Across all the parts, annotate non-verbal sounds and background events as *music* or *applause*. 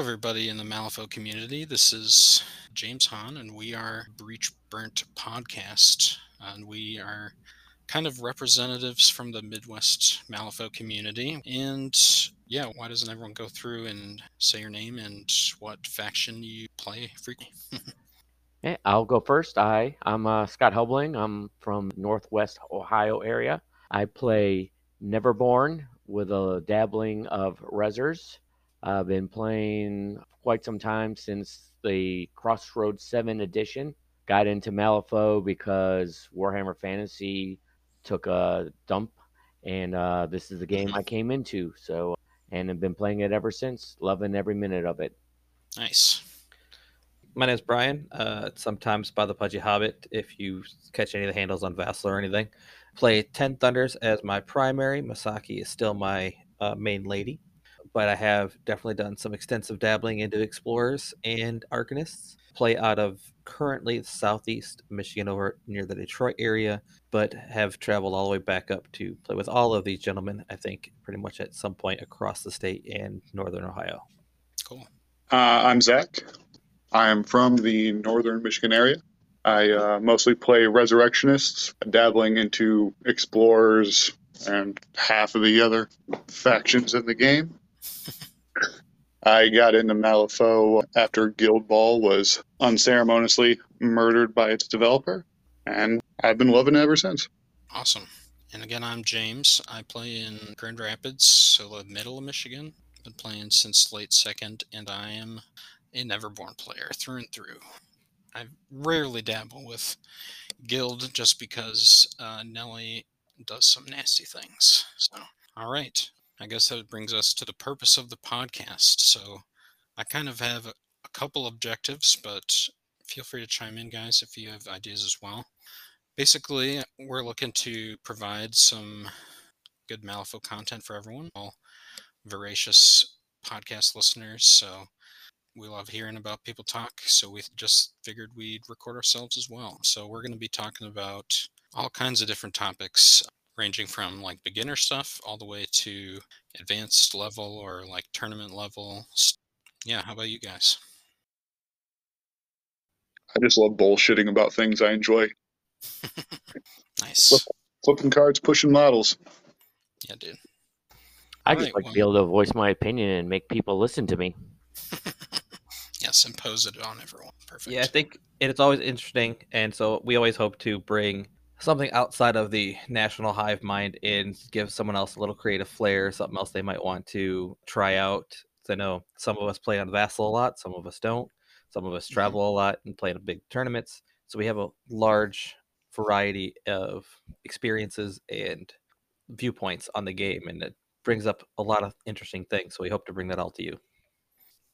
Everybody in the Malifaux community. This is James Hahn, and we are Breach Burnt Podcast. And we are kind of representatives from the Midwest Malifaux community. And yeah, why doesn't everyone go through and say your name and what faction you play frequently? *laughs* Okay, I'll go first. I I'm uh, Scott Hubling. I'm from Northwest Ohio area. I play Neverborn with a dabbling of Rezzers. I've been playing quite some time since the Crossroads 7 edition. Got into Malifaux because Warhammer Fantasy took a dump, and uh, this is the game I came into. So, and I've been playing it ever since, loving every minute of it. Nice. My name's Brian. Uh, sometimes by the Pudgy Hobbit, if you catch any of the handles on Vassal or anything. Play Ten Thunders as my primary. Misaki is still my uh, main lady, but I have definitely done some extensive dabbling into Explorers and Arcanists. Play out of currently southeast Michigan over near the Detroit area, but have traveled all the way back up to play with all of these gentlemen, I think, pretty much at some point across the state and northern Ohio. Cool. Uh, I'm Zach. I'm from the northern Michigan area. I uh, mostly play resurrectionists, dabbling into explorers and half of the other factions in the game. I got into Malifaux after Guild Ball was unceremoniously murdered by its developer, and I've been loving it ever since. Awesome. And again, I'm James. I play in Grand Rapids, so middle of Michigan. Been playing since late second, and I am a Neverborn player through and through. I rarely dabble with Guild just because uh, Nellie does some nasty things. So, all right. I guess that brings us to the purpose of the podcast. So, I kind of have a, couple objectives, but feel free to chime in, guys, if you have ideas as well. Basically, we're looking to provide some good Malifaux content for everyone, all voracious podcast listeners. So, we love hearing about people talk, so we just figured we'd record ourselves as well. So we're going to be talking about all kinds of different topics, ranging from like beginner stuff all the way to advanced level or like tournament level. Yeah, how about you guys? I just love bullshitting about things I enjoy. *laughs* nice. Flipping cards, pushing models. Yeah, dude. I All just right, like well- to be able to voice my opinion and make people listen to me. *laughs* yes, impose it on everyone. Perfect. Yeah, I think it's always interesting, and so we always hope to bring something outside of the national hive mind and give someone else a little creative flair, something else they might want to try out. I know some of us play on Vassal a lot, some of us don't. Some of us Mhm. travel a lot and play in big tournaments, so we have a large variety of experiences and viewpoints on the game, and it brings up a lot of interesting things. So we hope to bring that all to you.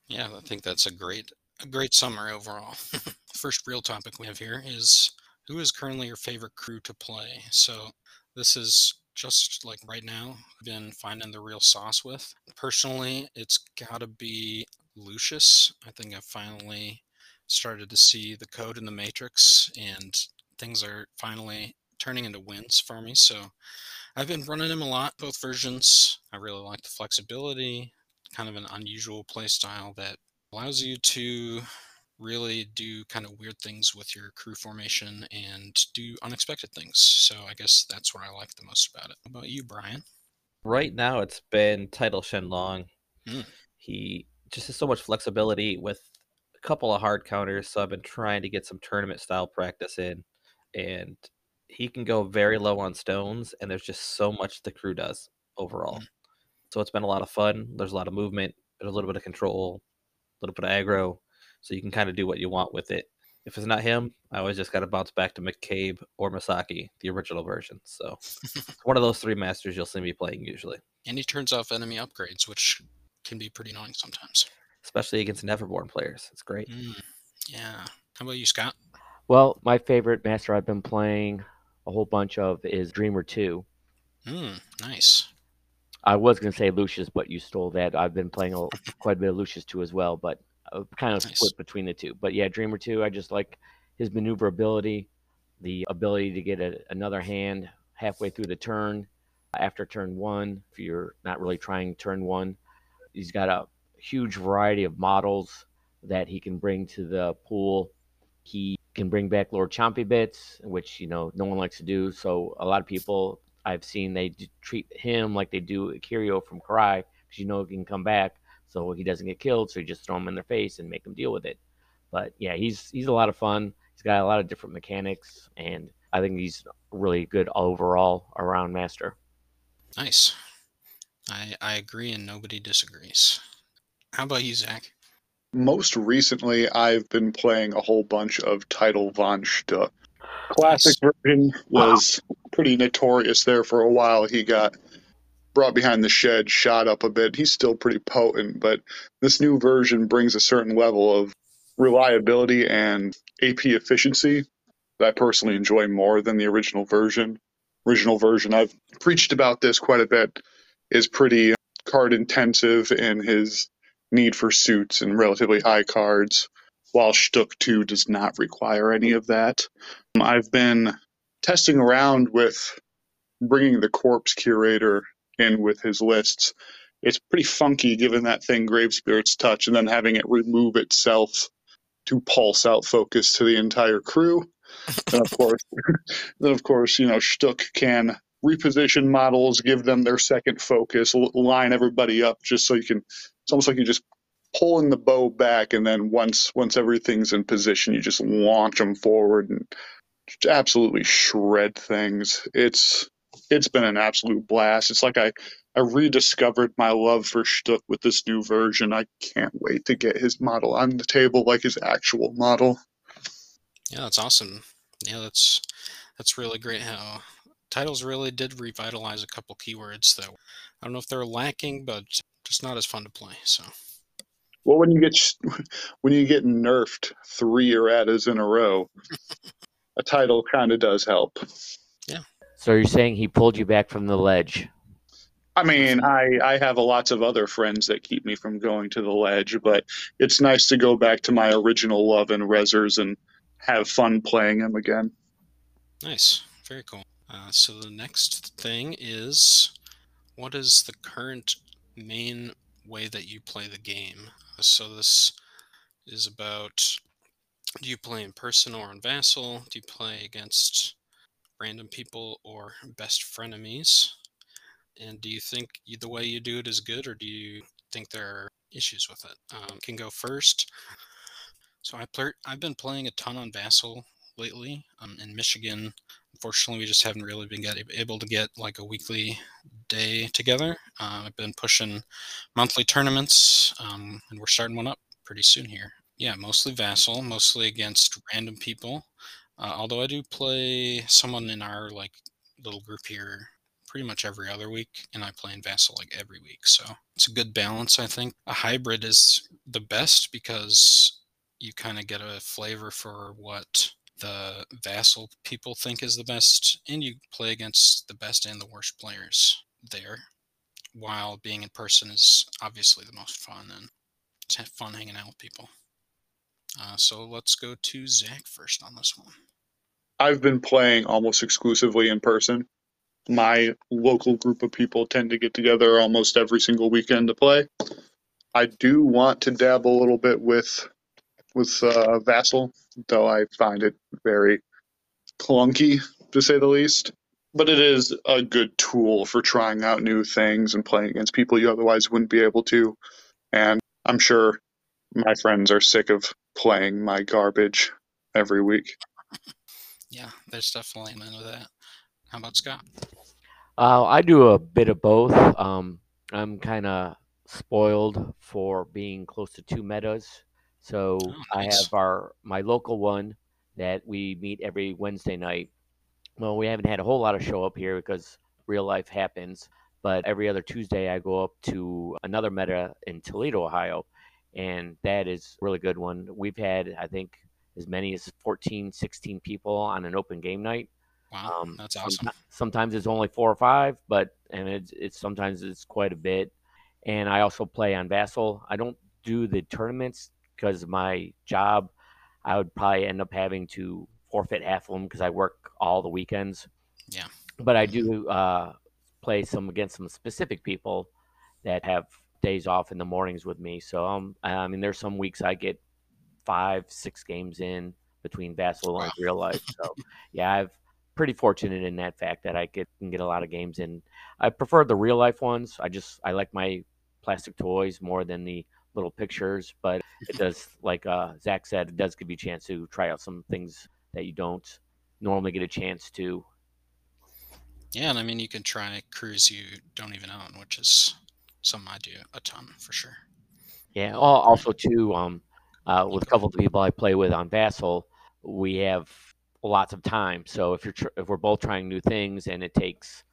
Yeah, I think that's a great a great summary overall. *laughs* First real topic we have here is who is currently your favorite crew to play? So this is just like right now been finding the real sauce with. Personally, it's got to be Lucius. I think I finally started to see the code in the matrix and things are finally turning into wins for me. So I've been running him a lot, both versions. I really like the flexibility, kind of an unusual play style that allows you to really do kind of weird things with your crew formation and do unexpected things. So I guess that's what I like the most about it. How about you, Brian? Right now, it's been Title Shenlong. Hmm. He just has so much flexibility with a couple of hard counters. So I've been trying to get some tournament style practice in, and he can go very low on stones. And there's just so much the crew does overall. Hmm. So it's been a lot of fun. There's a lot of movement. There's a little bit of control, a little bit of aggro. So you can kind of do what you want with it. If it's not him, I always just got to bounce back to McCabe or Misaki, the original version. So it's *laughs* one of those three masters you'll see me playing usually. And he turns off enemy upgrades, which can be pretty annoying sometimes. especially against Neverborn players. It's great. Mm, yeah. How about you, Scott? Well, my favorite master I've been playing a whole bunch of is Dreamer 2. Mm, nice. I was going to say Lucius, but you stole that. I've been playing a, quite a bit of Lucius 2 as well, but kind of Nice. split between the two. But yeah, Dreamer 2, I just like his maneuverability, the ability to get a, another hand halfway through the turn after turn one, if you're not really trying turn one. He's got a huge variety of models that he can bring to the pool. He can bring back Lord Chompy Bits, which you know no one likes to do. So a lot of people I've seen they treat him like they do Kirio from Kirai, because you know he can come back, so he doesn't get killed. So you just throw him in their face and make them deal with it. But yeah, he's he's a lot of fun. He's got a lot of different mechanics, and I think he's really good overall around master. Nice. I I agree, and nobody disagrees. How about you, Zach? Most recently, I've been playing a whole bunch of Title von Schtook. Classic nice. version was wow. pretty notorious there for a while. He got brought behind the shed, shot up a bit. He's still pretty potent, but this new version brings a certain level of reliability and AP efficiency that I personally enjoy more than the original version. Original version, I've preached about this quite a bit, is pretty card intensive in his need for suits and relatively high cards, while Schtook 2 does not require any of that. Um, I've been testing around with bringing the Corpse Curator in with his lists. It's pretty funky given that thing Grave Spirit's touch and then having it remove itself to pulse out focus to the entire crew. and of course, *laughs* then of course, you know, Schtook can reposition models, give them their second focus, line everybody up just so you can. It's almost like you're just pulling the bow back, and then once once everything's in position, you just launch them forward and absolutely shred things. It's it's been an absolute blast. It's like I I rediscovered my love for Schtook with this new version. I can't wait to get his model on the table like his actual model. Yeah, that's awesome. Yeah, that's that's really great how titles really did revitalize a couple keywords that I don't know if they're lacking, but just not as fun to play. So well, when you get *laughs* when you get nerfed three erratas in a row, *laughs* a title kind of does help. Yeah. So you're saying he pulled you back from the ledge? I mean, I I have a lots of other friends that keep me from going to the ledge, but it's nice to go back to my original love and Rezzers and have fun playing them again. Nice, very cool. Uh, so the next thing is, what is the current main way that you play the game? So this is about do you play in person or in Vassal? Do you play against random people or best frenemies? And do you think the way you do it is good, or do you think there are issues with it? Um, can go first. So I play, I've been playing a ton on Vassal lately. Um, in Michigan, unfortunately, we just haven't really been get, able to get like a weekly day together. Uh, I've been pushing monthly tournaments, um, and we're starting one up pretty soon here. Yeah, mostly Vassal, mostly against random people. Uh, although I do play someone in our like little group here pretty much every other week, and I play in Vassal like every week. So it's a good balance, I think. A hybrid is the best because you kind of get a flavor for what the vassal people think is the best, and you play against the best and the worst players there. While being in person is obviously the most fun, and it's fun hanging out with people. Uh, so let's go to Zach first on this one. I've been playing almost exclusively in person. My local group of people tend to get together almost every single weekend to play. I do want to dabble a little bit with with uh, Vassal, though I find it very clunky to say the least. But it is a good tool for trying out new things and playing against people you otherwise wouldn't be able to. And I'm sure my friends are sick of playing my garbage every week. Yeah, there's definitely an end of that. How about Scott? Uh, I do a bit of both. Um, I'm kind of spoiled for being close to two metas so oh, nice. I have our my local one that we meet every Wednesday night. Well, we haven't had a whole lot of show up here because real life happens. But every other Tuesday, I go up to another meta in Toledo, Ohio, and that is a really good one. We've had, I think, as many as 14, 16 people on an open game night. Wow, um, that's awesome. Sometimes it's only four or five, but and it's, it's sometimes it's quite a bit. And I also play on Vassal. I don't do the tournaments because my job, I would probably end up having to forfeit half of them because I work all the weekends. Yeah. But I do uh, play some against some specific people that have days off in the mornings with me. So um, I mean, there's some weeks I get five, six games in between Vassal and real life. So yeah, I've pretty fortunate in that fact that I get can get a lot of games in. I prefer the real life ones. I just I like my plastic toys more than the little pictures, but it *laughs* does like uh, Zach said, it does give you a chance to try out some things that you don't normally get a chance to. Yeah, and I mean you can try crews you don't even own, which is something I do a ton for sure. Yeah. Also, too, um, uh, with a couple of the people I play with on Vassal, we have lots of time. So if you're tr- if we're both trying new things and it takes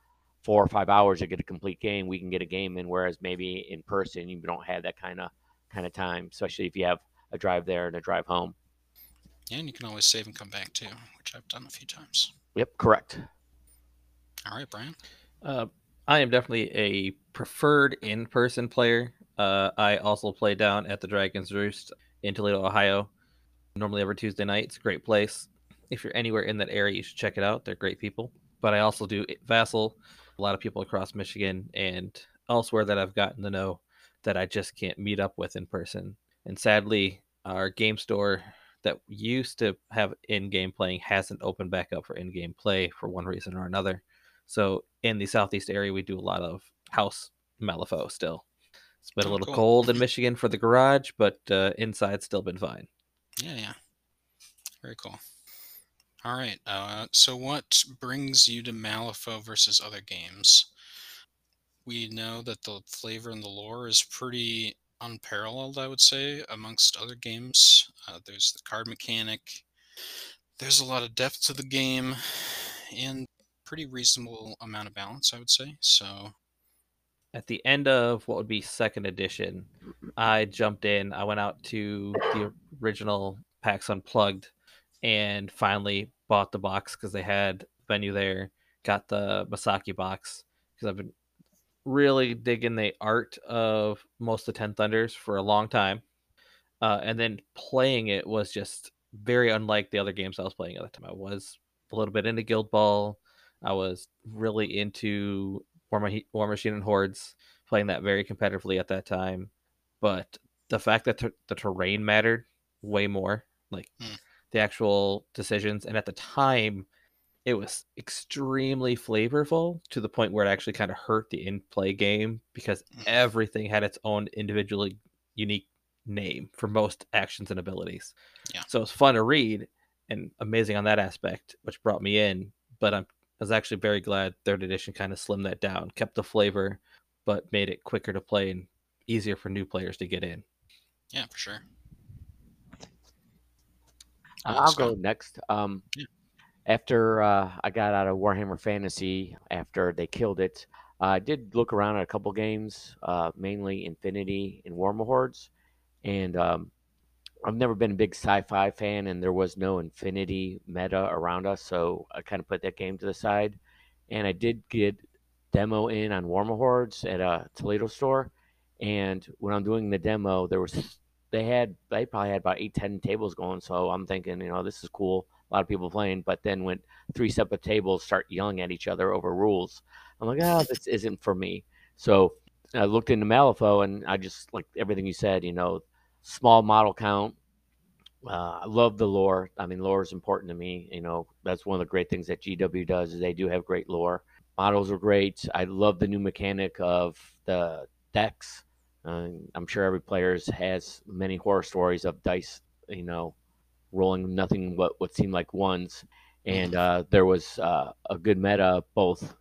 four or five hours to get a complete game, we can get a game in. Whereas maybe in person, you don't have that kind of kind of time, especially if you have a drive there and a drive home. Yeah, and you can always save and come back too, which I've done a few times. Yep, correct. All right, Brian. Uh, I am definitely a preferred in-person player. Uh, I also play down at the Dragon's Roost in Toledo, Ohio. Normally every Tuesday night. It's a great place. If you're anywhere in that area, you should check it out. They're great people. But I also do Vassal. A lot of people across Michigan and elsewhere that I've gotten to know that I just can't meet up with in person. And sadly, our game store that used to have in-game playing hasn't opened back up for in-game play for one reason or another. So in the southeast area, we do a lot of house Malifaux still. It's been a Oh, little cool. cold in Michigan for the garage, but uh, inside's still been fine. Yeah, yeah. Very cool. All right. Uh, so, what brings you to Malifaux versus other games? We know that the flavor and the lore is pretty unparalleled, I would say, amongst other games. Uh, there's the card mechanic, there's a lot of depth to the game, and pretty reasonable amount of balance, I would say. So, At the end of what would be second edition, I jumped in. I went out to the original PAX Unplugged and finally bought the box because they had venue there. Got the Misaki box because I've been really digging the art of most of Ten Thunders for a long time. Uh, and then playing it was just very unlike the other games I was playing at the time. I was a little bit into Guild Ball. I was really into War, Ma- War Machine and Hordes, playing that very competitively at that time. But the fact that ter- the terrain mattered way more, like Hmm. the actual decisions, and at the time, it was extremely flavorful to the point where it actually kind of hurt the in-play game because Mhm. everything had its own individually unique name for most actions and abilities. Yeah. So it was fun to read and amazing on that aspect, which brought me in. But I'm, was actually very glad third edition kind of slimmed that down, kept the flavor, but made it quicker to play and easier for new players to get in. yeah, for sure. I- Uh, I'll go next. Um, Yeah. After uh, I got out of Warhammer Fantasy, after they killed it, I did look around at a couple games, uh, mainly Infinity and Warhammer Hordes, and um, I've never been a big sci-fi fan, and there was no Infinity meta around us, so I kind of put that game to the side. And I did get demo in on Warhammer Hordes at a Toledo store, and when I'm doing the demo, there was they had they probably had about eight ten tables going so i'm thinking you know this is cool a lot of people playing but then when three separate tables start yelling at each other over rules i'm like oh this isn't for me so i looked into malifaux and i just like everything you said you know small model count. Uh, i love the lore. I mean lore is important to me you know that's one of the great things that gw does is they do have great lore. Models are great. I love the new mechanic of the decks. Uh, I'm sure every player has many horror stories of dice, you know, rolling nothing but what seemed like ones. And uh, there was uh, a good meta both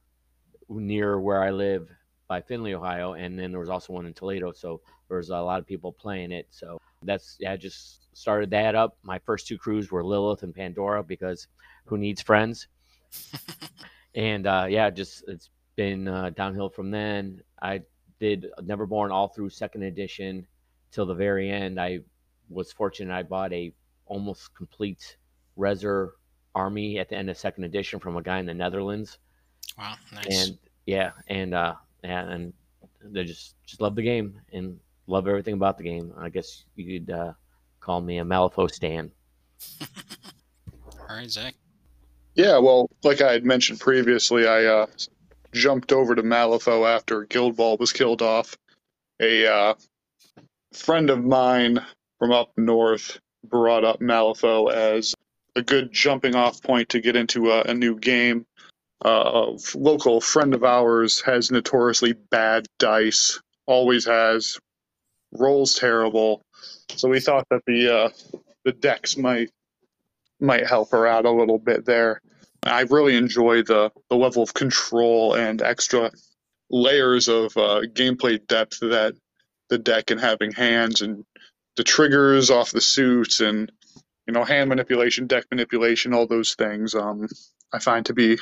near where I live by Findlay, Ohio, and then there was also one in Toledo. So there was a lot of people playing it. So that's yeah, I just started that up. My first two crews were Lilith and Pandora because who needs friends? *laughs* and uh, yeah, just it's been uh, downhill from then. I did Neverborn all through second edition till the very end. I was fortunate I bought a almost complete Rezzer army at the end of second edition from a guy in the Netherlands. Wow, nice. And yeah, and uh and they just just love the game and love everything about the game. I guess you could uh, call me a Malifaux stan. All right, Zach. Yeah, well, like I had mentioned previously, I uh, jumped over to Malifaux after Guild Ball was killed off, a uh, friend of mine from up north brought up Malifaux as a good jumping off point to get into a, a new game. Uh, a local friend of ours has notoriously bad dice, always has, rolls terrible. So we thought that the uh, the decks might might help her out a little bit there. I really enjoy the the level of control and extra layers of uh, gameplay depth that the deck and having hands and the triggers off the suits and you know hand manipulation, deck manipulation, all those things. Um, I find to be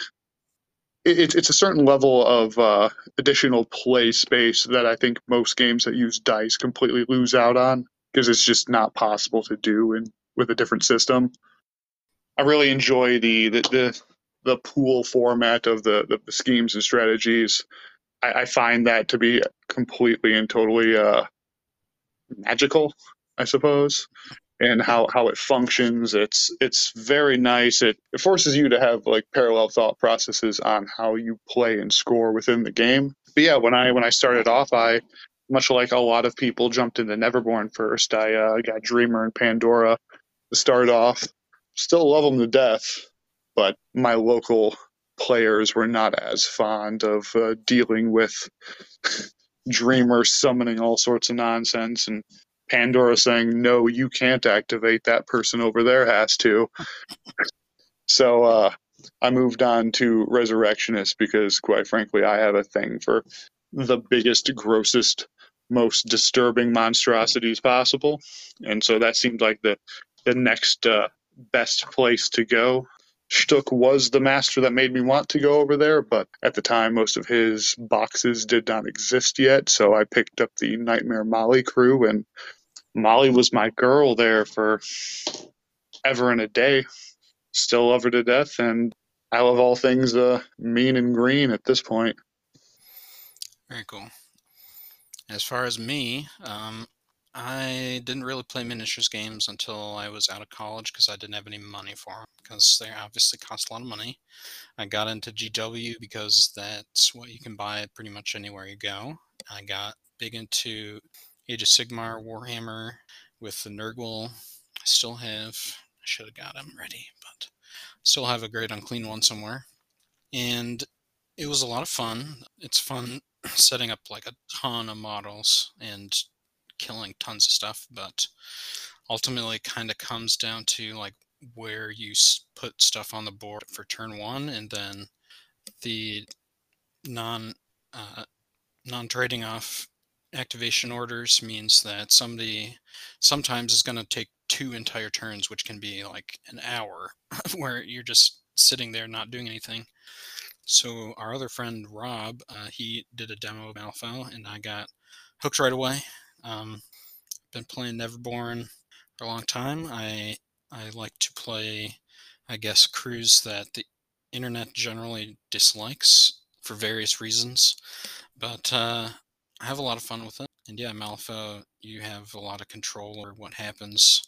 it, it's a certain level of uh, additional play space that I think most games that use dice completely lose out on because it's just not possible to do in with a different system. I really enjoy the the the, the pool format of the, the, the schemes and strategies. I, I, find that to be completely and totally uh, magical, I suppose and how how it functions. It's it's very nice. It, it forces you to have like parallel thought processes on how you play and score within the game. But yeah, when I when I started off, I much like a lot of people jumped into Neverborn first. I uh, got Dreamer and Pandora to start off. Still love them to death, but my local players were not as fond of uh, dealing with *laughs* Dreamer summoning all sorts of nonsense and Pandora saying, no, you can't activate. That person over there has to. *laughs* so uh, I moved on to Resurrectionist because, quite frankly, I have a thing for the biggest, grossest, most disturbing monstrosities possible. And so that seemed like the, the next uh, best place to go. Schtook was the master that made me want to go over there, but at the time, most of his boxes did not exist yet. So I picked up the Nightmare Molly crew and Molly was my girl there for ever and a day. Still love her to death, and I love all things uh, mean and green at this point. Very cool. As far as me, um, I didn't really play miniatures games until I was out of college because I didn't have any money for them because they obviously cost a lot of money. I got into GW because that's what you can buy pretty much anywhere you go. I got big into Age of Sigmar Warhammer with the Nurgle. I still have, I should have got them ready, but still have a great unclean one somewhere. And it was a lot of fun. It's fun *clears throat* setting up like a ton of models and killing tons of stuff, but ultimately kind of comes down to like where you put stuff on the board for turn one and then the non uh, non trading off activation orders means that somebody sometimes is going to take two entire turns, which can be like an hour, *laughs* where you're just sitting there not doing anything. So our other friend Rob, uh, he did a demo of Malifaux, and I got hooked right away. Um, been playing Neverborn for a long time. I I like to play, I guess, crews that the internet generally dislikes for various reasons, but uh, I have a lot of fun with it. And yeah, Malifaux, you have a lot of control over what happens.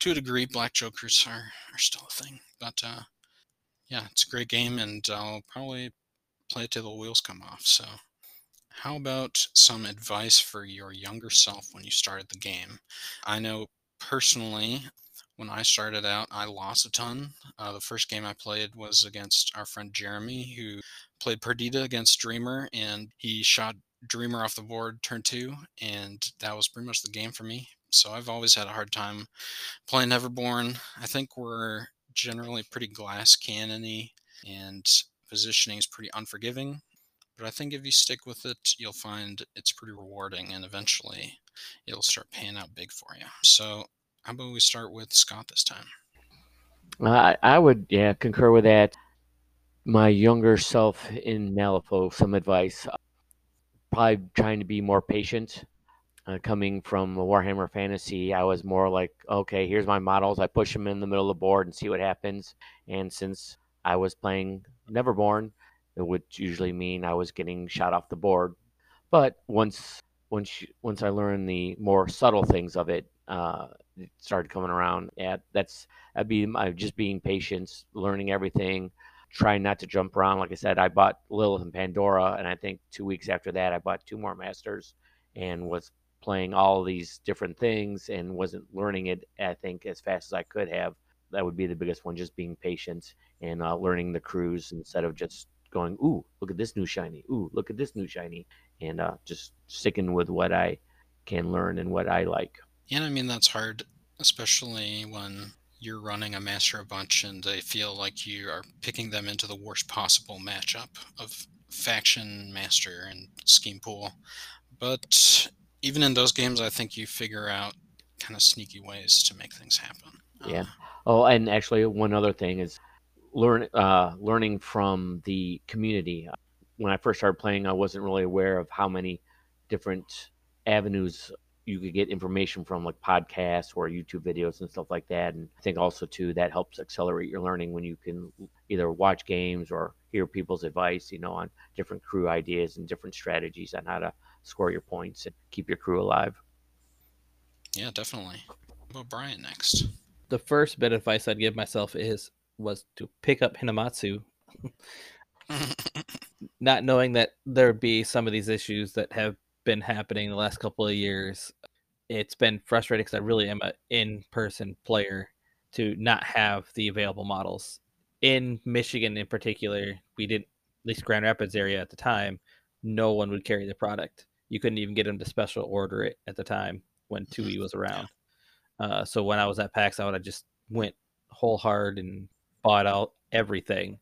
To a degree, Black Jokers are, are still a thing. But uh, yeah, it's a great game, and I'll probably play it till the wheels come off. So, how about some advice for your younger self when you started the game? I know personally, when I started out, I lost a ton. Uh, the first game I played was against our friend Jeremy, who played Perdita against Dreamer, and he shot Dreamer off the board turn two, and that was pretty much the game for me. So I've always had a hard time playing Neverborn. I think we're generally pretty glass cannony, and positioning is pretty unforgiving. But I think if you stick with it, you'll find it's pretty rewarding, and eventually it'll start paying out big for you. So how about we start with Scott this time? I, I would, yeah, concur with that. My younger self in Malifaux, some advice probably trying to be more patient. Uh, coming from Warhammer Fantasy, I was more like, okay, here's my models. I push them in the middle of the board and see what happens. And since I was playing Neverborn, it would usually mean I was getting shot off the board. But once once once I learned the more subtle things of it, uh, it started coming around. Yeah, that's that'd be my just being patient, learning everything, trying not to jump around. Like I said, I bought Lilith and Pandora, and I think two weeks after that, I bought two more Masters and was playing all these different things and wasn't learning it, I think, as fast as I could have. That would be the biggest one, just being patient and uh, learning the crews instead of just going, ooh, look at this new shiny. Ooh, look at this new shiny. And uh, just sticking with what I can learn and what I like. Yeah, I mean, that's hard, especially when you're running a master a bunch and they feel like you are picking them into the worst possible matchup of faction, master, and scheme pool. But even in those games, I think you figure out kind of sneaky ways to make things happen. Yeah. Um, oh, and actually, one other thing is learn uh, learning from the community. When I first started playing, I wasn't really aware of how many different avenues you could get information from like podcasts or YouTube videos and stuff like that. And I think also too that helps accelerate your learning when you can either watch games or hear people's advice, you know, on different crew ideas and different strategies on how to score your points and keep your crew alive. Yeah, definitely. Well, Brian next. The first bit of advice I'd give myself is was to pick up Hinamatsu. *laughs* Not knowing that there'd be some of these issues that have been happening the last couple of years, it's been frustrating because I really am an in-person player to not have the available models. In Michigan, in particular, we didn't, at least Grand Rapids area at the time, no one would carry the product. You couldn't even get them to special order it at the time when 2E was around. Uh, so when I was at PAX, I would have just went whole hard and bought out everything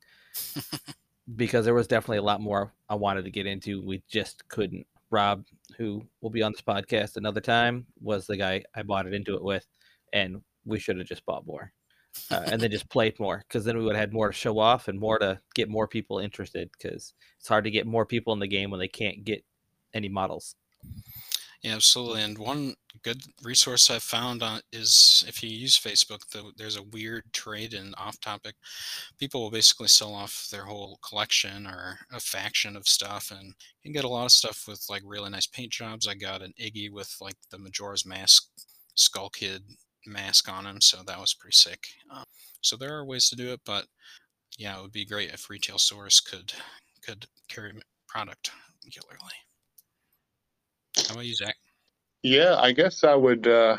*laughs* because there was definitely a lot more I wanted to get into. We just couldn't. Rob, who will be on this podcast another time, was the guy I bought it into it with, and we should have just bought more. Uh, and then just played more because then we would have had more to show off and more to get more people interested because it's hard to get more people in the game when they can't get any models. Yeah, absolutely. And one good resource I've found on is if you use Facebook, the, there's a weird trade in off topic. People will basically sell off their whole collection or a faction of stuff, and you can get a lot of stuff with like really nice paint jobs. I got an Iggy with like the Majora's Mask Skull Kid mask on him, so that was pretty sick. Um, so there are ways to do it, but yeah, it would be great if retail stores could could carry product regularly. How about you, Zach? Yeah, I guess I would uh,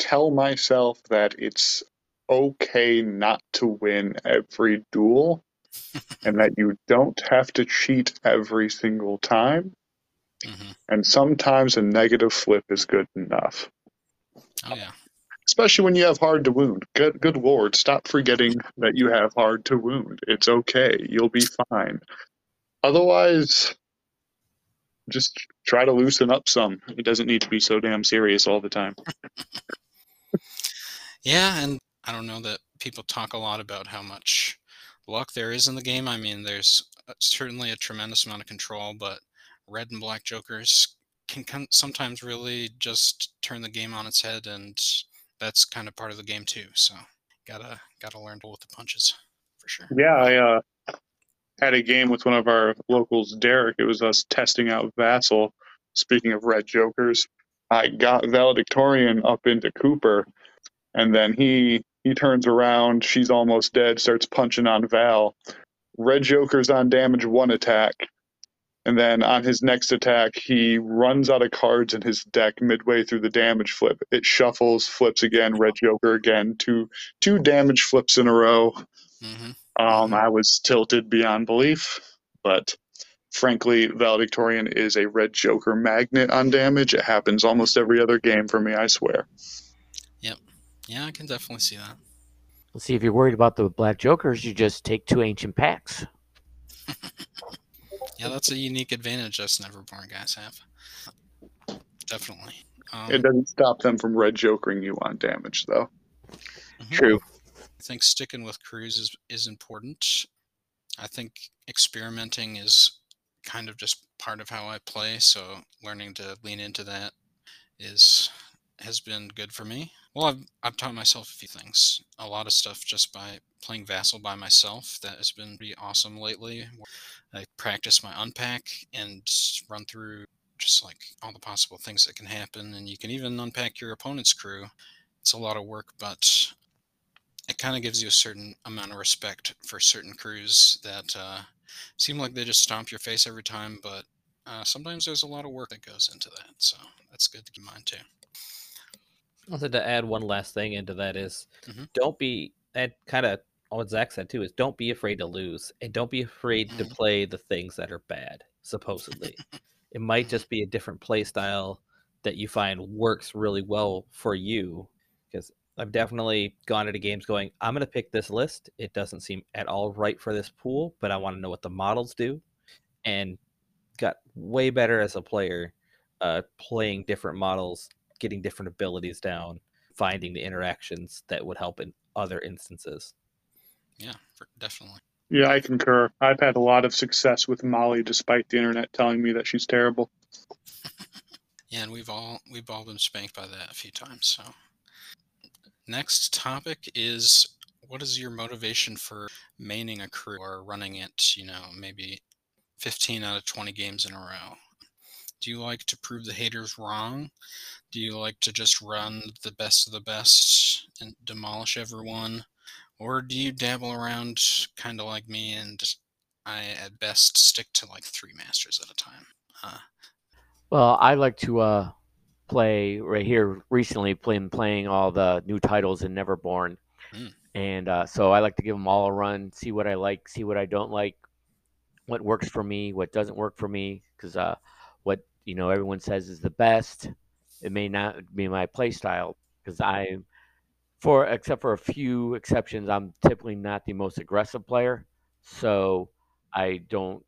tell myself that it's okay not to win every duel *laughs* and that you don't have to cheat every single time. Mm-hmm. And sometimes a negative flip is good enough. Oh, yeah. Especially when you have hard to wound. Good, good lord, stop forgetting that you have hard to wound. It's okay. You'll be fine. Otherwise, just try to loosen up some. It doesn't need to be so damn serious all the time. *laughs* yeah, and I don't know that people talk a lot about how much luck there is in the game. I mean, there's uh, certainly a tremendous amount of control, but red and black jokers can sometimes really just turn the game on its head, and that's kind of part of the game too. So gotta gotta learn to with the punches for sure. Yeah, I uh, had a game with one of our locals, Derek. It was us testing out Vassal. Speaking of red jokers, I got valedictorian up into Cooper, and then he he turns around. She's almost dead. Starts punching on Val. Red joker's on damage one attack, and then on his next attack, he runs out of cards in his deck midway through the damage flip. It shuffles, flips again. Red joker again. Two two damage flips in a row. Mm-hmm. Um, I was tilted beyond belief, but frankly, valedictorian is a red Joker magnet on damage. It happens almost every other game for me, I swear. Yep. Yeah, I can definitely see that. Let's see if you're worried about the black jokers, you just take two ancient packs. *laughs* yeah, that's a unique advantage us Neverborn guys have. Definitely. Um, it doesn't stop them from red jokering you on damage, though. Mm-hmm. True think sticking with crews is, is important. I think experimenting is kind of just part of how I play, so learning to lean into that is has been good for me. Well, I've, I've taught myself a few things. A lot of stuff just by playing Vassal by myself. That has been pretty awesome lately. I practice my unpack and run through just like all the possible things that can happen. And you can even unpack your opponent's crew. It's a lot of work, but it kind of gives you a certain amount of respect for certain crews that uh, seem like they just stomp your face every time, but uh, sometimes there's a lot of work that goes into that. So that's good to keep in mind too. I Also, to add one last thing into that is Mhm. don't be, and kind of what Zach said too, is don't be afraid to lose and don't be afraid to Mhm. play the things that are bad, supposedly. *laughs* it might just be a different play style that you find works really well for you. Because I've definitely gone into games going, I'm going to pick this list. It doesn't seem at all right for this pool, but I want to know what the models do. And got way better as a player uh, playing different models, getting different abilities down, finding the interactions that would help in other instances. Yeah, definitely. Yeah, I concur. I've had a lot of success with Molly despite the internet telling me that she's terrible. *laughs* Yeah, and we've all we've all been spanked by that a few times. So, next topic is what is your motivation for maining a crew or running it? You know, maybe 15 out of 20 games in a row. Do you like to prove the haters wrong? Do you like to just run the best of the best and demolish everyone? Or do you dabble around kind of like me and I at best stick to like three masters at a time? Uh, Well, I like to uh, play right here recently, playing playing all the new titles in Neverborn, Mm. and uh, so I like to give them all a run, see what I like, see what I don't like, what works for me, what doesn't work for me, because uh, what you know everyone says is the best, it may not be my play style, because I, for except for a few exceptions, I'm typically not the most aggressive player, so I don't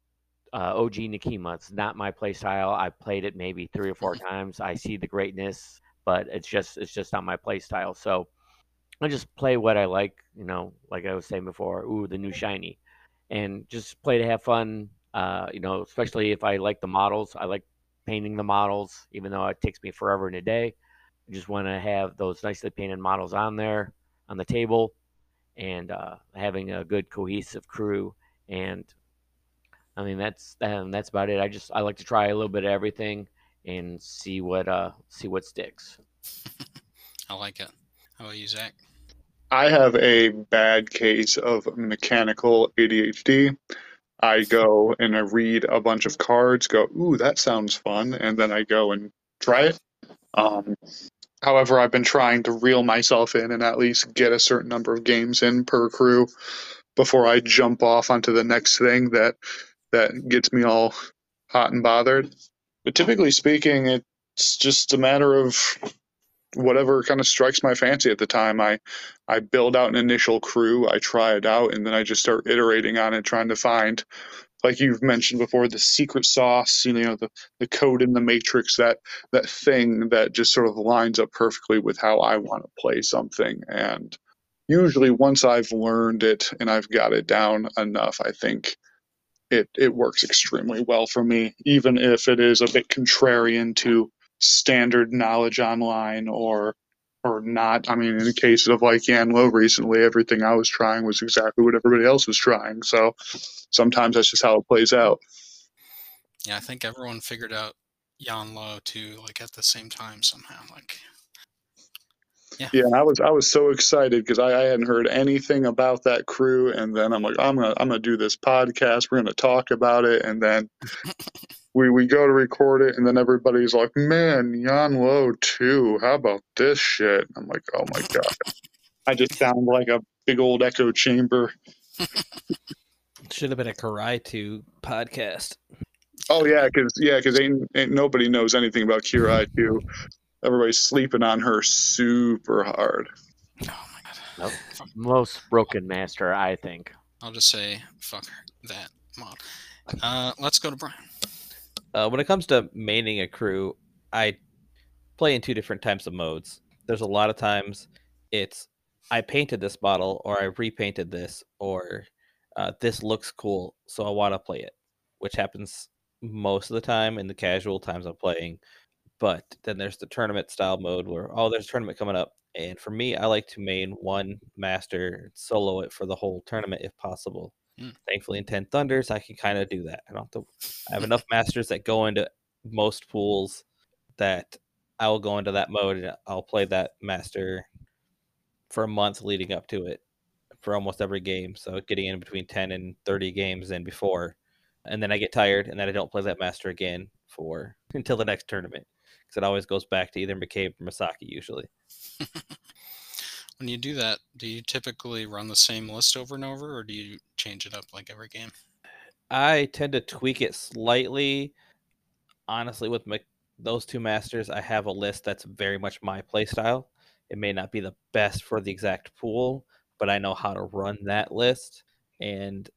uh, OG Nekima. It's not my play style. I played it maybe three or four *laughs* times. I see the greatness, but it's just it's just not my play style. So I just play what I like. You know, like I was saying before. Ooh, the new shiny, and just play to have fun. Uh, you know, especially if I like the models. I like painting the models, even though it takes me forever in a day. I just want to have those nicely painted models on there on the table, and uh, having a good cohesive crew and I mean that's um, that's about it. I just I like to try a little bit of everything and see what uh see what sticks. *laughs* I like it. How about you, Zach? I have a bad case of mechanical ADHD. I go and I read a bunch of cards, go, ooh, that sounds fun, and then I go and try it. Um, however, I've been trying to reel myself in and at least get a certain number of games in per crew before I jump off onto the next thing that that gets me all hot and bothered. But typically speaking, it's just a matter of whatever kind of strikes my fancy at the time. I I build out an initial crew, I try it out, and then I just start iterating on it, trying to find, like you've mentioned before, the secret sauce. You know, the the code in the matrix, that that thing that just sort of lines up perfectly with how I want to play something. And usually, once I've learned it and I've got it down enough, I think it it works extremely well for me, even if it is a bit contrarian to standard knowledge online or or not. I mean, in the case of like Yan Lo recently, everything I was trying was exactly what everybody else was trying. So sometimes that's just how it plays out. Yeah, I think everyone figured out Yan Lo too, like at the same time somehow. Like, yeah, Yeah, and I was I was so excited because I, I hadn't heard anything about that crew, and then I'm like, I'm gonna I'm gonna do this podcast. We're gonna talk about it, and then *laughs* we we go to record it, and then everybody's like, "Man, Yan Lo too. How about this shit?" I'm like, "Oh my *laughs* god!" I just sound like a big old echo chamber. Should have been a Kirai 2 podcast. Oh yeah, because yeah, because ain't, ain't nobody knows anything about Kirai too. Everybody's sleeping on her super hard. oh my god. Nope. Most broken master, I think. I'll just say fuck that mod. Uh, let's go to Brian. Uh, when it comes to maining a crew, I play in two different types of modes. There's a lot of times it's I painted this bottle or I repainted this or uh, this looks cool, so I want to play it, which happens most of the time in the casual times I'm playing. But then there's the tournament style mode where oh, there's a tournament coming up, and for me, I like to main one master, solo it for the whole tournament if possible. Hmm. Thankfully, in Ten Thunders, I can kind of do that. I don't have to I have *laughs* enough masters that go into most pools that I will go into that mode and I'll play that master for a month leading up to it for almost every game. So getting in between 10 and 30 games in before and then I get tired, and then I don't play that master again for until the next tournament because it always goes back to either McCabe or Misaki usually. *laughs* when you do that, do you typically run the same list over and over, or do you change it up like every game? I tend to tweak it slightly. Honestly, with my, those two masters, I have a list that's very much my playstyle. It may not be the best for the exact pool, but I know how to run that list, and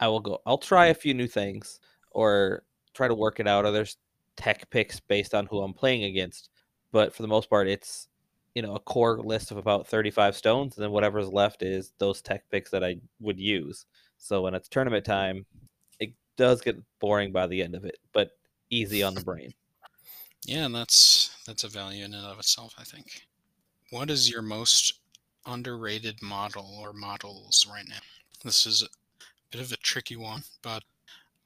I will go. I'll try a few new things or try to work it out. Or there's tech picks based on who I'm playing against, but for the most part, it's you know a core list of about 35 stones, and then whatever's left is those tech picks that I would use. So when it's tournament time, it does get boring by the end of it, but easy on the brain. Yeah, and that's that's a value in and of itself, I think. What is your most underrated model or models right now? This is a bit of a tricky one, but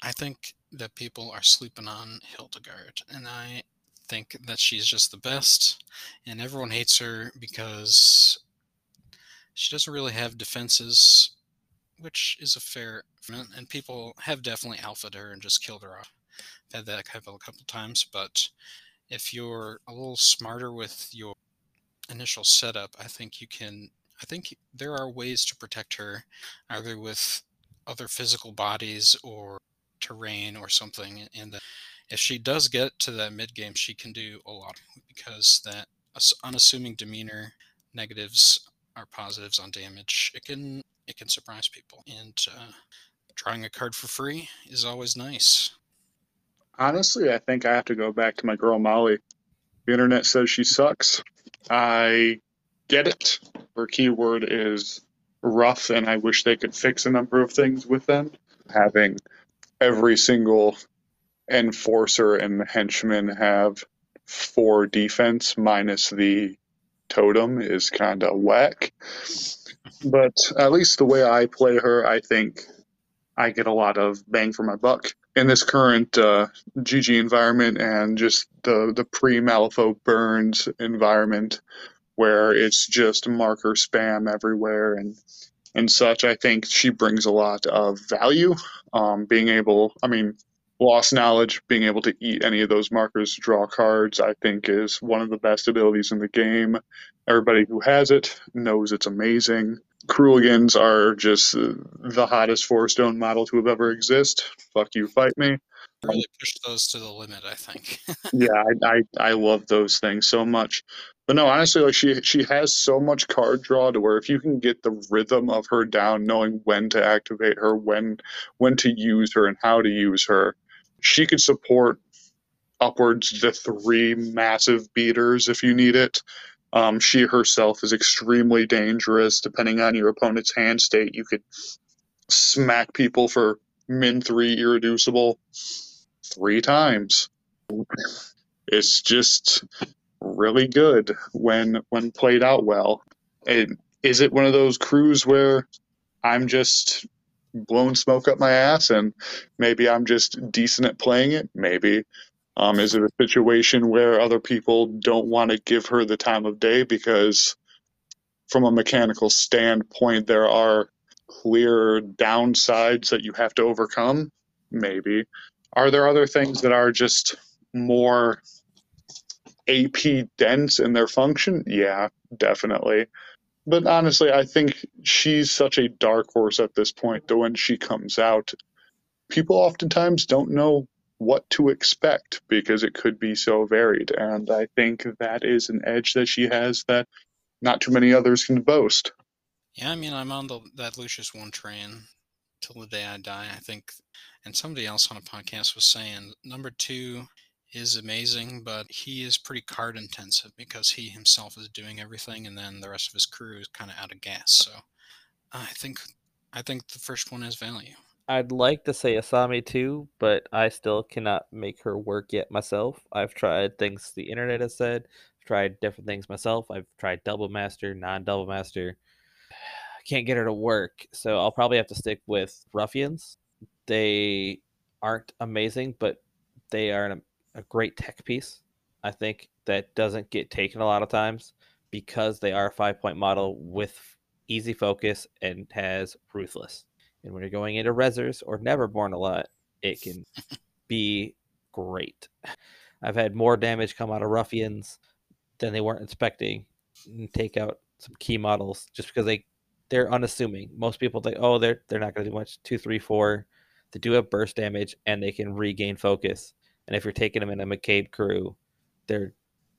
I think that people are sleeping on Hildegard, and I think that she's just the best, and everyone hates her because she doesn't really have defenses, which is a fair and people have definitely alphaed her and just killed her off. I've had that happen a couple times, but if you're a little smarter with your initial setup, I think you can. I think there are ways to protect her, either with other physical bodies or terrain or something, and that if she does get to that mid game, she can do a lot because that unassuming demeanor negatives are positives on damage. It can it can surprise people, and uh, trying a card for free is always nice. Honestly, I think I have to go back to my girl Molly. The internet says she sucks. I get it. Her keyword is rough, and I wish they could fix a number of things with them. Having every single enforcer and henchman have four defense minus the totem is kind of whack. But at least the way I play her, I think I get a lot of bang for my buck in this current uh, GG environment and just the the pre Malifaux burns environment where it's just marker spam everywhere and and such. I think she brings a lot of value. Um, being able, I mean, lost knowledge, being able to eat any of those markers to draw cards, I think is one of the best abilities in the game. Everybody who has it knows it's amazing. Crooligans are just the hottest four stone model to have ever exist. Fuck you, fight me. Really pushed those to the limit, I think. *laughs* yeah, I, I I love those things so much. But no, honestly, like she she has so much card draw to where if you can get the rhythm of her down, knowing when to activate her, when when to use her, and how to use her, she could support upwards to three massive beaters if you need it. Um, she herself is extremely dangerous. Depending on your opponent's hand state, you could smack people for min three irreducible three times. It's just really good when when played out well. And is it one of those crews where I'm just blowing smoke up my ass and maybe I'm just decent at playing it? Maybe. Um, is it a situation where other people don't want to give her the time of day because, from a mechanical standpoint, there are clear downsides that you have to overcome? Maybe. Are there other things that are just more AP dense in their function? Yeah, definitely. But honestly, I think she's such a dark horse at this point that when she comes out, people oftentimes don't know what to expect because it could be so varied. And I think that is an edge that she has that not too many others can boast. Yeah, I mean, I'm on the that Lucius one train till the day I die. I think, and somebody else on a podcast was saying number two is amazing, but he is pretty card intensive because he himself is doing everything, and then the rest of his crew is kind of out of gas. So, I think I think the first one has value. I'd like to say Asami too, but I still cannot make her work yet myself. I've tried things the internet has said, I've tried different things myself. I've tried double master, non double master. I *sighs* can't get her to work, so I'll probably have to stick with ruffians. They aren't amazing, but they are an, a great tech piece. I think that doesn't get taken a lot of times because they are a five point model with easy focus and has ruthless. And when you're going into Rezzers or Neverborn a lot, it can *laughs* be great. I've had more damage come out of ruffians than they weren't expecting and take out some key models just because they they're unassuming. Most people think, oh, they're they're not going to do much. Two, three, four. They do have burst damage and they can regain focus. And if you're taking them in a McCabe crew, they're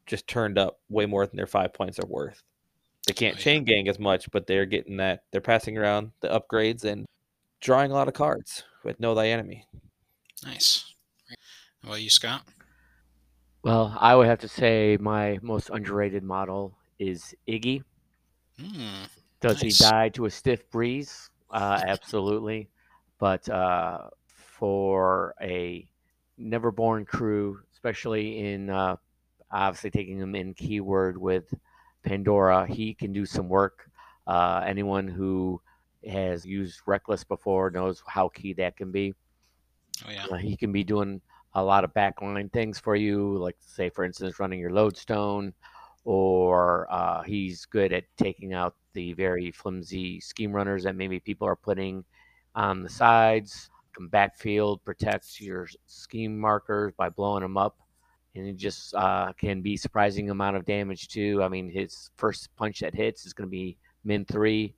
just turned up way more than their five points are worth. They can't Oh, yeah. chain gang as much, but they're getting that. They're passing around the upgrades and drawing a lot of cards with know thy enemy. Nice. How about you, Scott? Well, I would have to say my most underrated model is Iggy. Hmm. Does Nice. he die to a stiff breeze? Uh, *laughs* absolutely. But uh, for a Neverborn crew, especially in uh, obviously taking him in keyword with Pandora, he can do some work. Uh, anyone who has used Reckless before knows how key that can be. Oh yeah. Uh, he can be doing a lot of backline things for you, like say, for instance, running your lodestone, or uh, he's good at taking out the very flimsy scheme runners that maybe people are putting on the sides. Backfield, protect your scheme markers by blowing them up, and it just uh, can be surprising amount of damage too. I mean, his first punch that hits is going to be min three,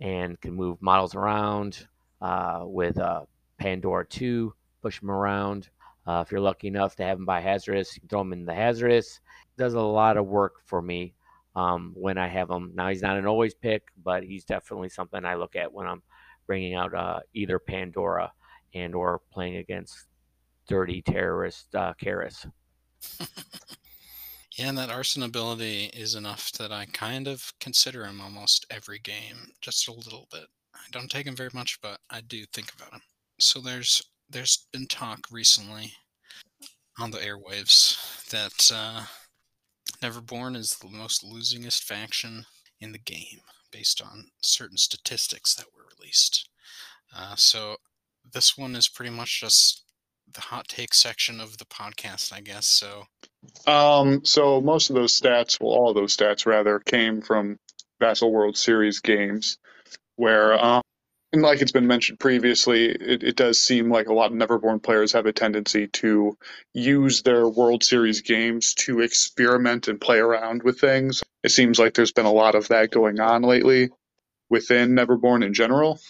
and can move models around uh, with uh, Pandora two, push them around. Uh, if you're lucky enough to have him by hazardous, you can throw him in the hazardous. Does a lot of work for me um, when I have him. Now he's not an always pick, but he's definitely something I look at when I'm bringing out uh, either Pandora and or playing against dirty terrorist uh, Kaeris. *laughs* Yeah, and that arson ability is enough that I kind of consider him almost every game, just a little bit. I don't take him very much, but I do think about him. So there's there's been talk recently on the airwaves that uh, Neverborn is the most losingest faction in the game, based on certain statistics that were released. Uh, so this one is pretty much just the hot take section of the podcast, I guess. So Um, so most of those stats, well, all of those stats rather, came from Vassal World Series games, where, um, and like it's been mentioned previously, it, it does seem like a lot of Neverborn players have a tendency to use their World Series games to experiment and play around with things. It seems like there's been a lot of that going on lately within Neverborn in general.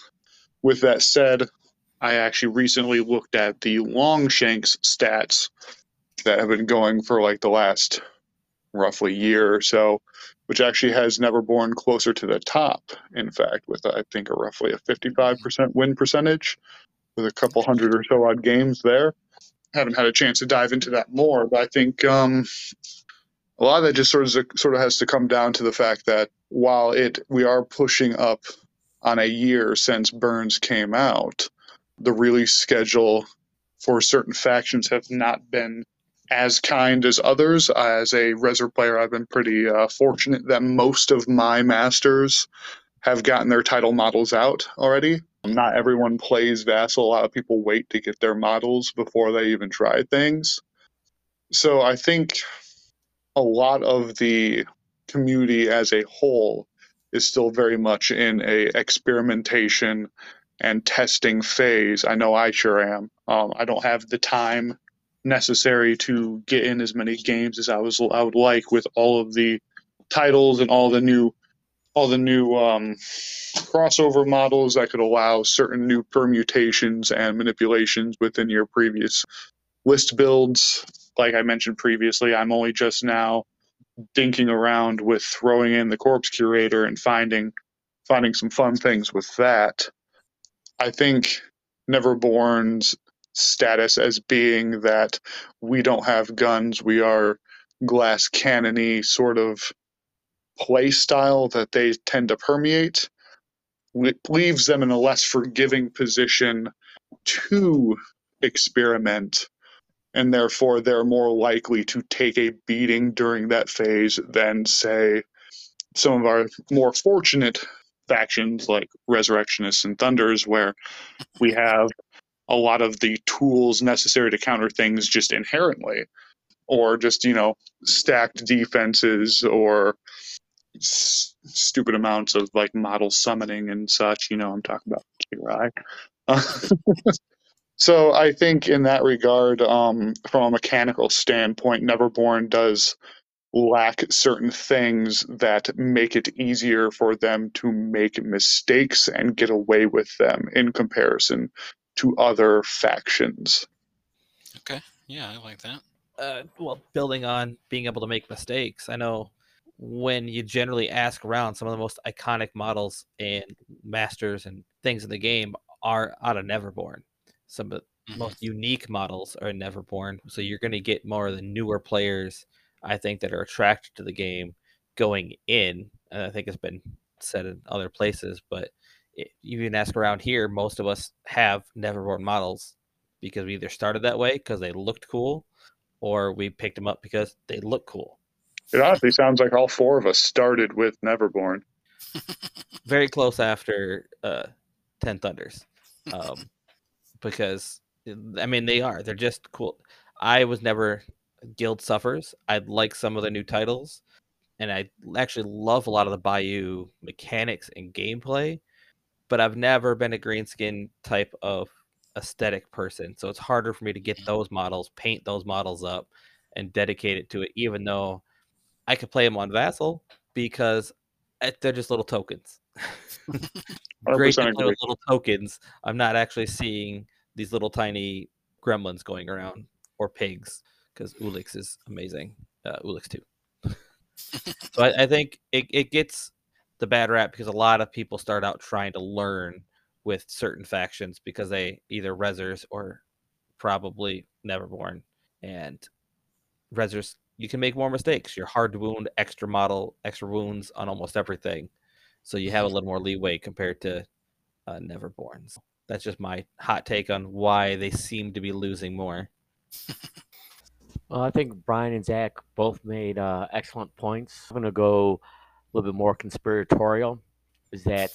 With that said, I actually recently looked at the Longshanks stats that have been going for like the last roughly year or so, which actually has Neverborn closer to the top, in fact, with I think a roughly a 55% win percentage with a couple hundred or so odd games there. Haven't had a chance to dive into that more, but I think um, a lot of that just sort of sort of has to come down to the fact that while it we are pushing up on a year since Burns came out, the release schedule for certain factions have not been as kind as others. As a Rezzer player, I've been pretty uh, fortunate that most of my masters have gotten their title models out already. Not everyone plays Vassal. A lot of people wait to get their models before they even try things. So I think a lot of the community as a whole is still very much in a experimentation and testing phase. I know I sure am. Um, I don't have the time necessary to get in as many games as I was I would like with all of the titles and all the new all the new um, crossover models that could allow certain new permutations and manipulations within your previous list builds. Like I mentioned previously, I'm only just now dinking around with throwing in the corpse curator and finding finding some fun things with that. I think Neverborn's status as being that we don't have guns, we are glass cannony sort of play style that they tend to permeate le- leaves them in a less forgiving position to experiment and therefore they're more likely to take a beating during that phase than say some of our more fortunate factions like resurrectionists and thunders where we have a lot of the tools necessary to counter things just inherently or just you know stacked defenses or s- stupid amounts of like model summoning and such you know i'm talking about Kirai. *laughs* So I think in that regard, um, from a mechanical standpoint, Neverborn does lack certain things that make it easier for them to make mistakes and get away with them in comparison to other factions. Okay. Yeah, I like that. uh, well, building on being able to make mistakes, I know when you generally ask around, some of the most iconic models and masters and things in the game are out of Neverborn. Some of the Mhm. most unique models are in Neverborn, so you're going to get more of the newer players, I think, that are attracted to the game going in. And I think it's been said in other places, but you even ask around here, most of us have Neverborn models because we either started that way because they looked cool or we picked them up because they look cool. It honestly sounds like all four of us started with Neverborn. *laughs* Very close after uh, Ten Thunders, um, *laughs* because I mean they are. They're just cool. I was never Guild Suffers. I like some of the new titles, and I actually love a lot of the Bayou mechanics and gameplay. But I've never been a greenskin type of aesthetic person, so it's harder for me to get those models, paint those models up, and dedicate it to it. Even though I could play them on Vassal because eh, they're just little tokens. *laughs* Great to 100% play agree. with little tokens. I'm not actually seeing these little tiny gremlins going around or pigs because Ulix is amazing. Uh, Ulix too. *laughs* so I, I think it, it gets the bad rap because a lot of people start out trying to learn with certain factions because they either rezzers or probably Neverborn. And rezzers, you can make more mistakes. You're hard to wound, extra model, extra wounds on almost everything. So you have a little more leeway compared to uh, Neverborns. That's just my hot take on why they seem to be losing more. *laughs* Well, I think Brian and Zach both made uh, excellent points. I'm going to go a little bit more conspiratorial. Is that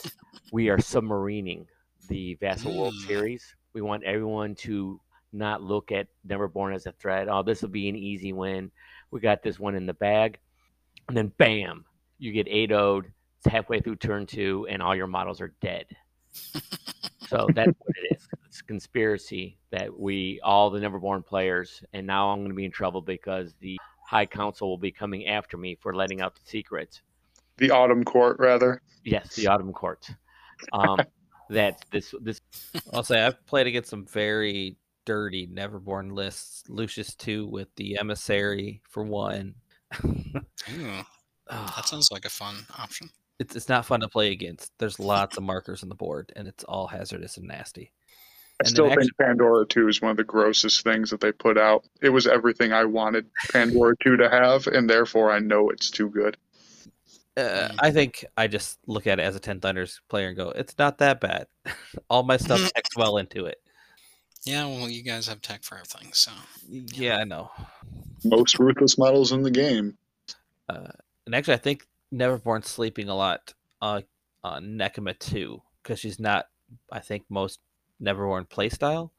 we are submarining the Vassal World Mm. Series. We want everyone to not look at Neverborn as a threat. Oh, this will be an easy win. We got this one in the bag. And then bam, you get 8 0'd. It's halfway through turn two, and all your models are dead. *laughs* So that's what it is. It's a conspiracy that we, all the Neverborn players, and now I'm going to be in trouble because the High Council will be coming after me for letting out the secrets. The Autumn Court, rather. Yes, the Autumn Court. Um, *laughs* that this this I'll say I've played against some very dirty Neverborn lists. Lucius 2 with the Emissary for one. Ooh, *sighs* that sounds like a fun option. it's, it's not fun to play against. There's lots of markers on the board, and it's all hazardous and nasty. I And still then think Pandora 2 is one of the grossest things that they put out. It was everything I wanted Pandora 2 to have, and therefore I know it's too good. Uh. I think I just look at it as a Ten Thunders player and go, it's not that bad. *laughs* All my stuff *laughs* checks well into it. Yeah, well, you guys have tech for everything, so Yeah, I know. Most ruthless models in the game. Uh, and actually, I think Neverborn's sleeping a lot uh, on Nekima too, because she's not, I think, most Neverborn playstyle.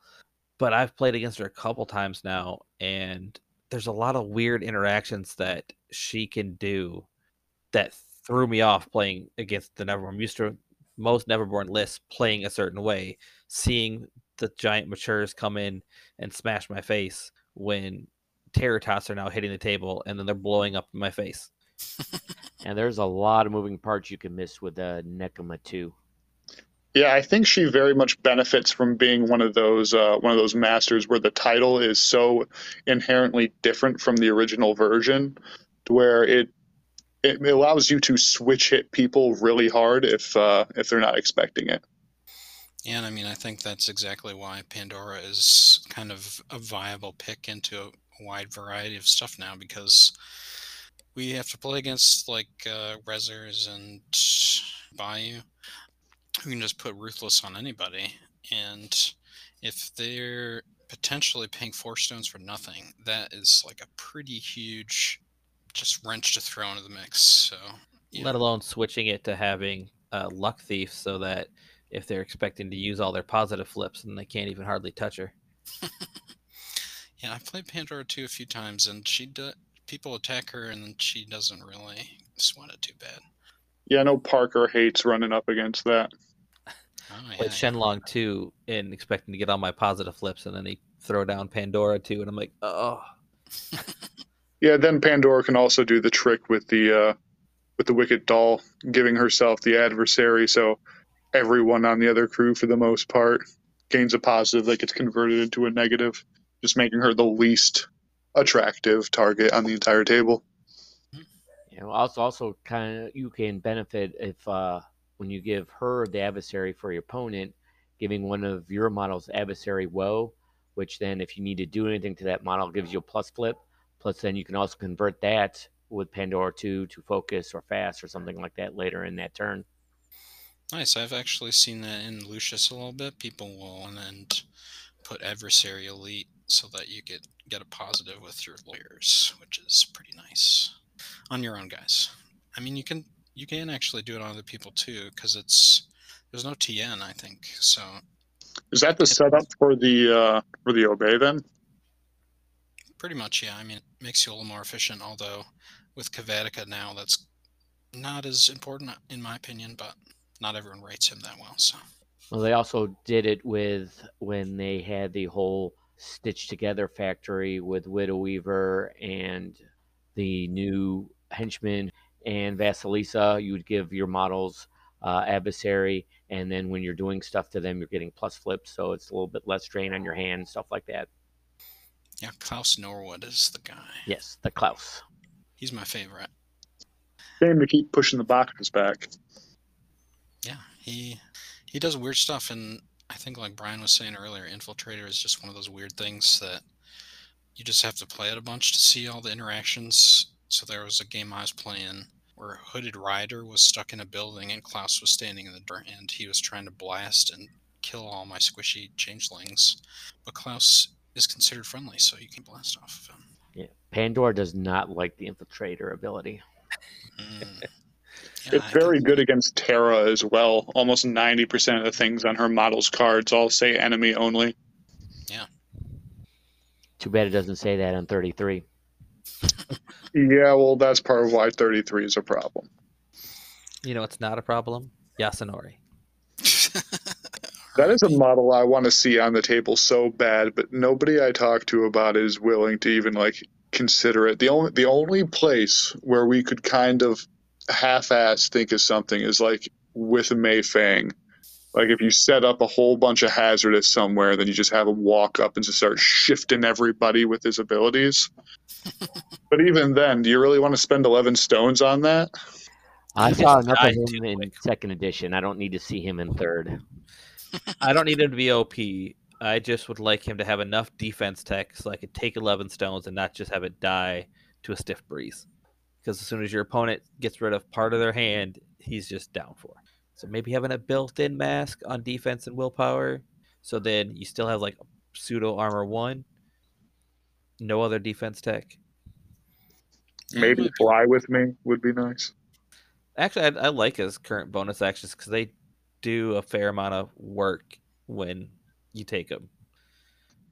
But I've played against her a couple times now, and there's a lot of weird interactions that she can do that threw me off playing against the Neverborn. I'm used to most Neverborn lists playing a certain way, seeing the giant matures come in and smash my face when Terror Tots are now hitting the table and then they're blowing up in my face. *laughs* and there's a lot of moving parts you can miss with uh, Nekima too. Yeah, I think she very much benefits from being one of those uh, one of those masters where the title is so inherently different from the original version, where it it allows you to switch hit people really hard if uh, if they're not expecting it. Yeah, and I mean, I think that's exactly why Pandora is kind of a viable pick into a wide variety of stuff now because we have to play against like uh, Rezzers and Bayou. We can just put Ruthless on anybody, and if they're potentially paying four stones for nothing, that is like a pretty huge just wrench to throw into the mix. So, yeah. Let alone switching it to having uh, Luck Thief so that if they're expecting to use all their positive flips, and they can't even hardly touch her. *laughs* Yeah, I've played Pandora 2 a few times, and she do, people attack her, and she doesn't really sweat it too bad. Yeah, I know Parker hates running up against that. Oh, Played Shen Long too, and expecting to get all my positive flips, and then they throw down Pandora too, and I'm like, oh, *laughs* Yeah, then Pandora can also do the trick with the uh, with the Wicked Doll, giving herself the adversary. So everyone on the other crew, for the most part, gains a positive that gets converted into a negative, just making her the least attractive target on the entire table. You know, also also kind of you can benefit if uh, when you give her the adversary for your opponent, giving one of your models adversary woe, which then if you need to do anything to that model gives you a plus flip. Plus then you can also convert that with Pandora 2 to focus or fast or something like that later in that turn. Nice. I've actually seen that in Lucius a little bit. People will and put adversary elite so that you get get a positive with your lawyers, which is pretty nice on your own guys. I mean, you can you can actually do it on other people too because it's there's no TN, I think. So Is that the setup for the uh, for the obey then? pretty much, yeah. I mean, it makes you a little more efficient. Although with Kavatica now, that's not as important in my opinion, but not everyone rates him that well. So Well, they also did it with when they had the whole stitched together factory with Widow Weaver and the new henchman and Vasilisa. You would give your models uh, adversary, and then when you're doing stuff to them, you're getting plus flips, so it's a little bit less strain on your hand, stuff like that. yeah, Klaus Norwood is the guy. Yes, the Klaus. He's my favorite. Shame to keep pushing the boxes back. Yeah, he he does weird stuff, and I think like Brian was saying earlier, Infiltrator is just one of those weird things that you just have to play it a bunch to see all the interactions. So there was a game I was playing where a Hooded Rider was stuck in a building and Klaus was standing in the door and he was trying to blast and kill all my squishy changelings. But Klaus is considered friendly, so you can blast off of him. Yeah, Pandora does not like the infiltrator ability. Mm. *laughs* Yeah, It's I very can- good against Terra as well. Almost 90% of the things on her model's cards all say enemy only. Yeah. Too bad it doesn't say that on 33. Yeah, well, that's part of why 33 is a problem. you know, it's not a problem. Yasunori. That is a model I want to see on the table so bad, but nobody I talk to about it is willing to even like consider it. The only the only place where we could kind of half-ass think of something is like with Mei Fang. Like if you set up a whole bunch of hazardous somewhere, then you just have him walk up and just start shifting everybody with his abilities. *laughs* but even then, do you really want to spend 11 stones on that? I He saw enough of him in quick. second edition. I don't need to see him in third. I don't need him to be OP. I just would like him to have enough defense tech so I could take 11 stones and not just have it die to a stiff breeze. Because as soon as your opponent gets rid of part of their hand, he's just down for. So maybe having a built in mask on defense and willpower. So then you still have like pseudo armor one, no other defense tech. Maybe fly with me would be nice. Actually, I, I like his current bonus actions because they do a fair amount of work when you take them.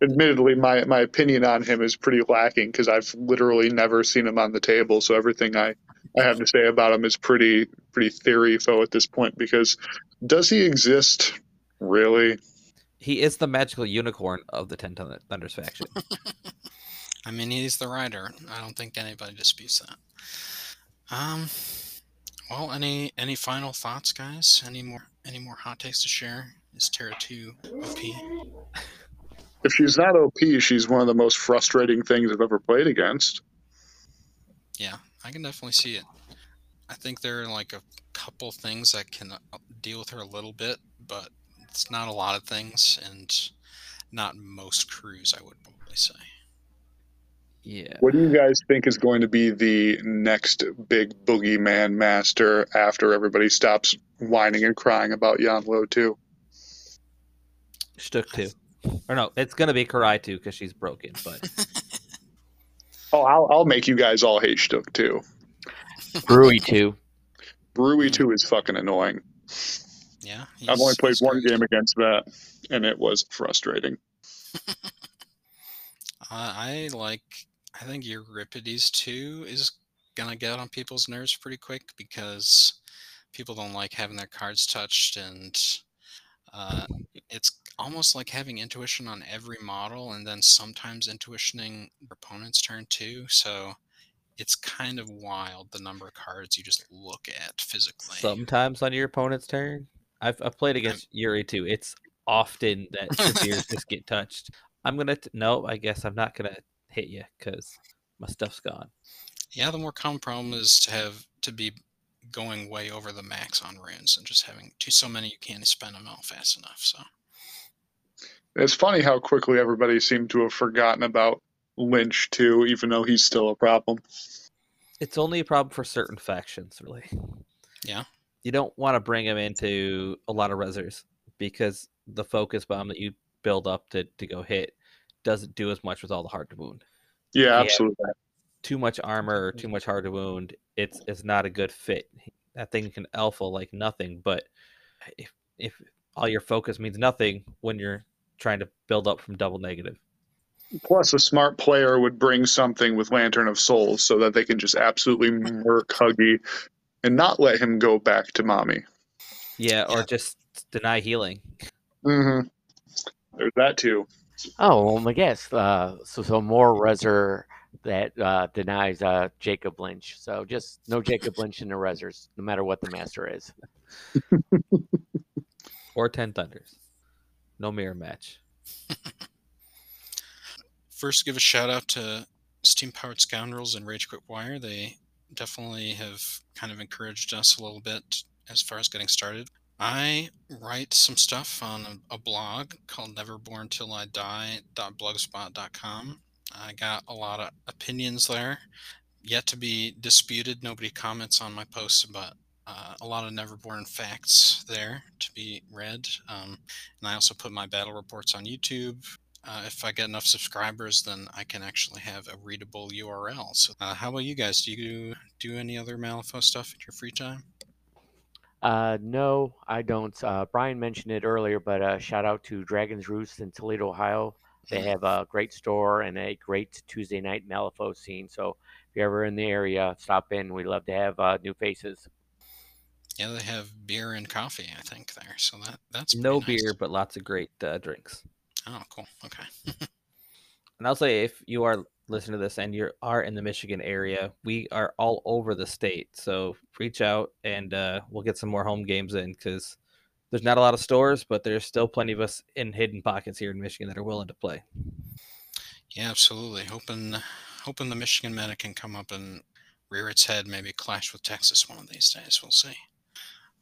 admittedly my my opinion on him is pretty lacking because I've literally never seen him on the table. So everything I I have to say about him is pretty pretty theory fo at this point. Because does he exist really? He is the magical unicorn of the Ten Thun- Thunders faction. *laughs* I mean, he's the rider. I don't think anybody disputes that. Um, well, any any final thoughts, guys? Any more any more hot takes to share? Is Terra two OP? If she's not OP, she's one of the most frustrating things I've ever played against. Yeah, I can definitely see it. I think there are like a couple things that can uh, deal with her a little bit, but it's not a lot of things, and not most crews. I would probably say. yeah. What do you guys think is going to be the next big boogeyman master after everybody stops whining and crying about Yan Lo too? Schtook too. *laughs* Or no, it's gonna be Kirai too because she's broken. But *laughs* Oh, I'll, I'll make you guys all hate Schtook too. Brewery too. Brewy too is fucking annoying. Yeah, I've only played one great. game against that, and it was frustrating. *laughs* Uh, I like. I think Euripides too is gonna get on people's nerves pretty quick because people don't like having their cards touched, and Uh, it's almost like having intuition on every model, and then sometimes intuitioning your opponent's turn too. So it's kind of wild the number of cards you just look at physically. Sometimes on your opponent's turn. I've, I've played against Yuri too. It's often that Severes just get touched. I'm gonna t- no. I guess I'm not gonna hit you because my stuff's gone. Yeah, the more common problem is to have to be going way over the max on runes and just having too so many you can't spend them all fast enough. So It's funny how quickly everybody seemed to have forgotten about Lynch too, even though he's still a problem. It's only a problem for certain factions, really. Yeah. You don't want to bring him into a lot of rezzers because the focus bomb that you build up to, to go hit doesn't do as much with all the hard to wound. Yeah, Yeah. absolutely. Too much armor or too much hard to wound, it's it's not a good fit. That thing can alpha like nothing, but if if all your focus means nothing when you're trying to build up from double negative. Plus, a smart player would bring something with Lantern of Souls so that they can just absolutely murk Huggy and not let him go back to mommy. Yeah, or Yeah. just deny healing. Mm-hmm. There's that too. Oh, well, my guess. Uh, so, so more Rezzer that uh, denies uh, Jacob Lynch. So just no Jacob Lynch in the Rezzers, no matter what the master is. *laughs* Or ten thunders. No mirror match. first, give a shout out to Steam Powered Scoundrels and Rage Quit Wire. They definitely have kind of encouraged us a little bit as far as getting started. I write some stuff on a, blog called neverborntilidie.blogspot.com. I got a lot of opinions there, yet to be disputed. Nobody comments on my posts, but uh, a lot of Neverborn facts there to be read. Um, and I also put my battle reports on YouTube. Uh, if I get enough subscribers, then I can actually have a readable URL. So, uh, how about you guys? Do you do any other Malifaux stuff in your free time? Uh, no, I don't. Uh, Brian mentioned it earlier, but uh, shout out to Dragon's Roost in Toledo, Ohio. They have a great store and a great Tuesday night Malifaux scene. So if you're ever in the area, stop in. We love to have uh, new faces. Yeah, they have beer and coffee, I think there. So that that's No nice. beer, but lots of great uh, drinks. Oh, cool. Okay. And I'll say if you are listening to this and you are in the Michigan area, we are all over the state. So reach out and uh, we'll get some more home games in because there's not a lot of stores, but there's still plenty of us in hidden pockets here in Michigan that are willing to play. Yeah, absolutely. Hoping hoping the Michigan meta can come up and rear its head, maybe clash with Texas one of these days. We'll see.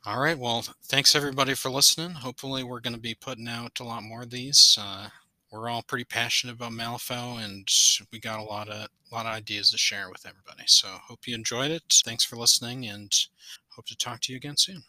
All right. Well, thanks everybody for listening. Hopefully, we're going to be putting out a lot more of these. Uh, we're all pretty passionate about Malifaux, and we got a lot of lot of ideas to share with everybody. So, hope you enjoyed it. Thanks for listening, and hope to talk to you again soon.